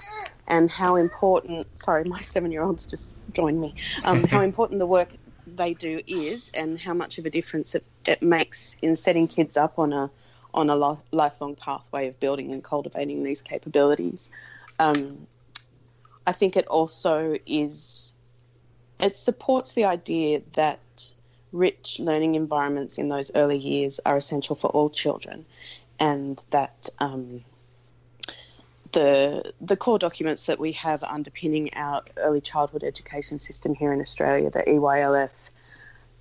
[SPEAKER 3] and how important sorry my seven year olds just joined me um, how *laughs* important the work they do is and how much of a difference it, it makes in setting kids up on a on a lo- lifelong pathway of building and cultivating these capabilities. Um, I think it also is it supports the idea that rich learning environments in those early years are essential for all children, and that um, the the core documents that we have underpinning our early childhood education system here in Australia, the EYLF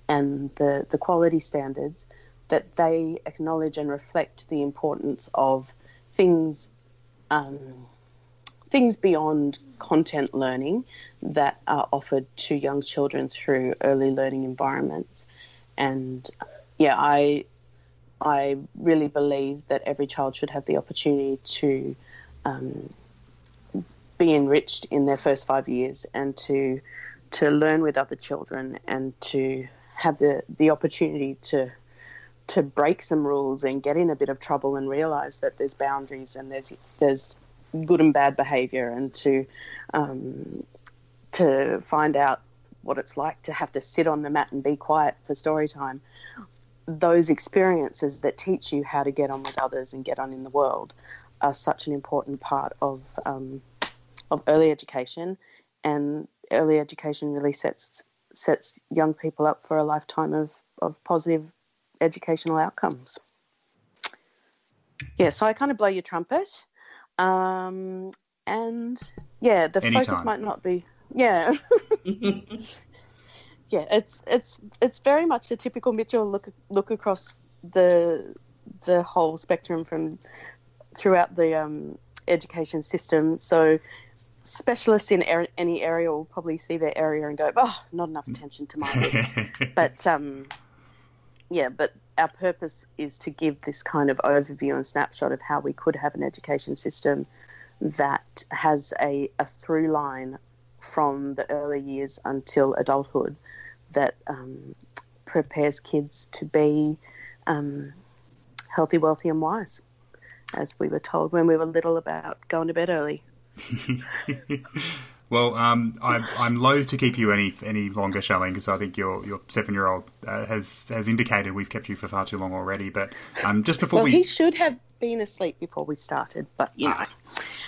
[SPEAKER 3] and the, the quality standards, that they acknowledge and reflect the importance of things um, things beyond content learning that are offered to young children through early learning environments. And yeah, I I really believe that every child should have the opportunity to um, be enriched in their first five years and to to learn with other children and to have the, the opportunity to to break some rules and get in a bit of trouble and realize that there's boundaries and there's there's good and bad behavior and to um, to find out what it's like to have to sit on the mat and be quiet for story time. Those experiences that teach you how to get on with others and get on in the world are such an important part of um, of early education and early education really sets sets young people up for a lifetime of, of positive educational outcomes. Yeah, so I kind of blow your trumpet. Um, and yeah, the Anytime. focus might not be yeah. *laughs* yeah, it's it's it's very much a typical Mitchell look look across the the whole spectrum from throughout the um, education system. So specialists in er- any area will probably see their area and go, "Oh, not enough attention to my *laughs* but um, yeah, but our purpose is to give this kind of overview and snapshot of how we could have an education system that has a, a through line from the early years until adulthood that um, prepares kids to be um, healthy, wealthy, and wise, as we were told when we were little about going to bed early. *laughs*
[SPEAKER 1] well, um, I'm, I'm loath to keep you any any longer, Charlene, because I think your your seven year old uh, has has indicated we've kept you for far too long already. But um, just before
[SPEAKER 3] well,
[SPEAKER 1] we,
[SPEAKER 3] he should have been asleep before we started, but you know.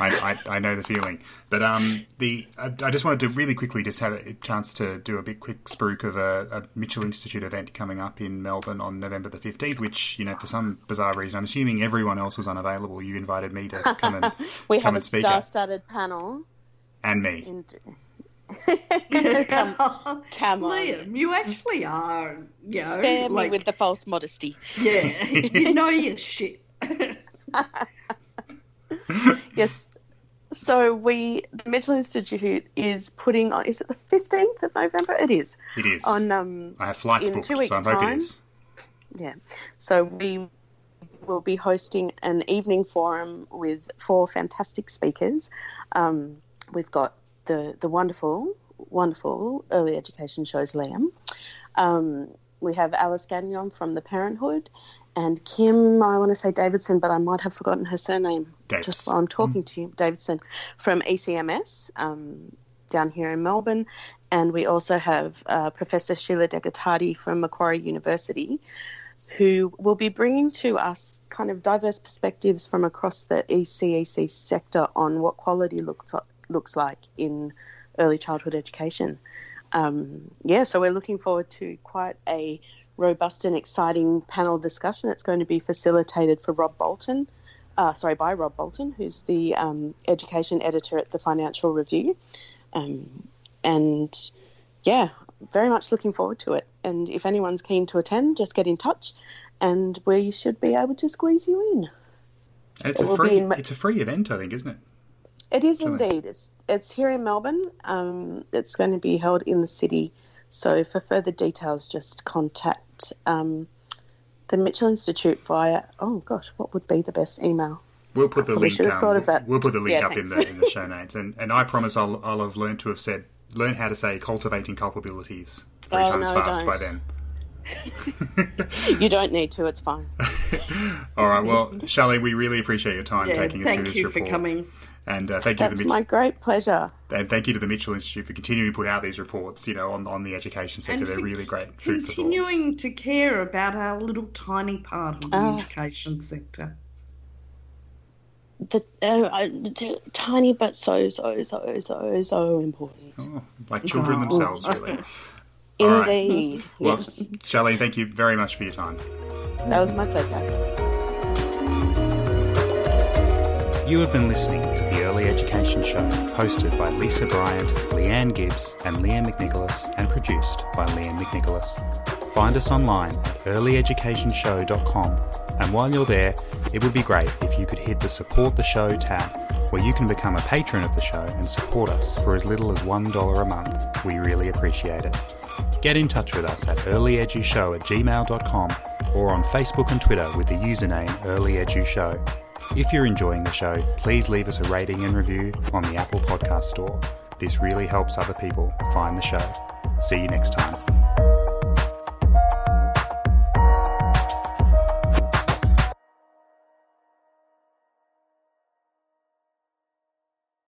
[SPEAKER 1] I, I, I, know the feeling. But um, the I, I, just wanted to really quickly just have a chance to do a bit quick spruik of a, a, Mitchell Institute event coming up in Melbourne on November the 15th, which, you know, for some bizarre reason, I'm assuming everyone else was unavailable. You invited me to come and *laughs*
[SPEAKER 3] We
[SPEAKER 1] come
[SPEAKER 3] have
[SPEAKER 1] and
[SPEAKER 3] a
[SPEAKER 1] speak.
[SPEAKER 3] star-studded panel.
[SPEAKER 1] And me.
[SPEAKER 3] In... *laughs*
[SPEAKER 2] come,
[SPEAKER 3] come on.
[SPEAKER 2] Liam, you actually are, you know,
[SPEAKER 3] Spare
[SPEAKER 2] like,
[SPEAKER 3] me with the false modesty.
[SPEAKER 2] yeah, *laughs* you know your shit. *laughs*
[SPEAKER 3] yes. So we, the Mitchell Institute is putting on. Is it the fifteenth of November? It is.
[SPEAKER 1] It is.
[SPEAKER 3] On um.
[SPEAKER 1] I have flights
[SPEAKER 3] in
[SPEAKER 1] booked,
[SPEAKER 3] two weeks
[SPEAKER 1] so
[SPEAKER 3] weeks'
[SPEAKER 1] I hope
[SPEAKER 3] time.
[SPEAKER 1] it is.
[SPEAKER 3] Yeah. So we will be hosting an evening forum with four fantastic speakers. Um, we've got the the wonderful, wonderful early education shows Liam. Um, we have Alice Gagnon from the Parenthood, and Kim, I want to say Davidson, but I might have forgotten her surname just while I'm talking to you. Davidson from ECMS um, down here in Melbourne. And we also have uh, Professor Sheila Degotardi from Macquarie University, who will be bringing to us kind of diverse perspectives from across the ECEC sector on what quality looks like, looks like in early childhood education. Um, yeah, so we're looking forward to quite a robust and exciting panel discussion. It's going to be facilitated for Rob Bolton, uh, sorry, by Rob Bolton, who's the um, education editor at the Financial Review. Um, and yeah, very much looking forward to it. And if anyone's keen to attend, just get in touch, and we should be able to squeeze you in.
[SPEAKER 1] And it's
[SPEAKER 3] It
[SPEAKER 1] a free
[SPEAKER 3] in
[SPEAKER 1] it's a free event, I think, isn't it?
[SPEAKER 3] It is indeed. It's it's here in Melbourne. Um, it's going to be held in the city. So for further details, just contact um, the Mitchell Institute via. Oh gosh, what would be the best email?
[SPEAKER 1] We'll put the link.
[SPEAKER 3] should have
[SPEAKER 1] um,
[SPEAKER 3] thought of that.
[SPEAKER 1] We'll put the link
[SPEAKER 3] Yeah,
[SPEAKER 1] up in the in the show *laughs* notes, and and I promise I'll I'll have learned to have said learn how to say cultivating culpabilities three
[SPEAKER 3] Oh,
[SPEAKER 1] times
[SPEAKER 3] no,
[SPEAKER 1] fast
[SPEAKER 3] don't.
[SPEAKER 1] by then.
[SPEAKER 3] You don't need to. It's fine. *laughs*
[SPEAKER 1] All right. Well, *laughs* Shelley, we really appreciate your time
[SPEAKER 2] Yeah,
[SPEAKER 1] taking us through
[SPEAKER 2] thank you
[SPEAKER 1] report.
[SPEAKER 2] for coming.
[SPEAKER 1] And uh, thank you to
[SPEAKER 3] That's
[SPEAKER 1] the Mitch-
[SPEAKER 3] my great pleasure.
[SPEAKER 1] and thank you to the Mitchell Institute for continuing to put out these reports. You know, on on the education sector,
[SPEAKER 2] And
[SPEAKER 1] they're really great food for.
[SPEAKER 2] Continuing to care about our little tiny part of the
[SPEAKER 3] Ah.
[SPEAKER 2] education sector.
[SPEAKER 3] The uh, uh, t- tiny but so so so so so important.
[SPEAKER 1] Oh, like children
[SPEAKER 2] Oh.
[SPEAKER 1] themselves, really. *laughs* All right.
[SPEAKER 3] Indeed. *laughs*
[SPEAKER 1] Well,
[SPEAKER 3] Yes,
[SPEAKER 1] Shelley, thank you very much for your time.
[SPEAKER 3] that was my pleasure.
[SPEAKER 1] You have been listening to the Early Education Show, hosted by Lisa Bryant, Leanne Gibbs, and Liam McNicholas, and produced by Liam McNicholas. Find us online at earlyeducationshow.com, and while you're there, it would be great if you could hit the Support the Show tab, where you can become a patron of the show and support us for as little as $1 a month. We really appreciate it. Get in touch with us at earlyedushow at gmail.com or on Facebook and Twitter with the username earlyedushow. If you're enjoying the show, please leave us a rating and review on the Apple Podcast Store. This really helps other people find the show. See you next time.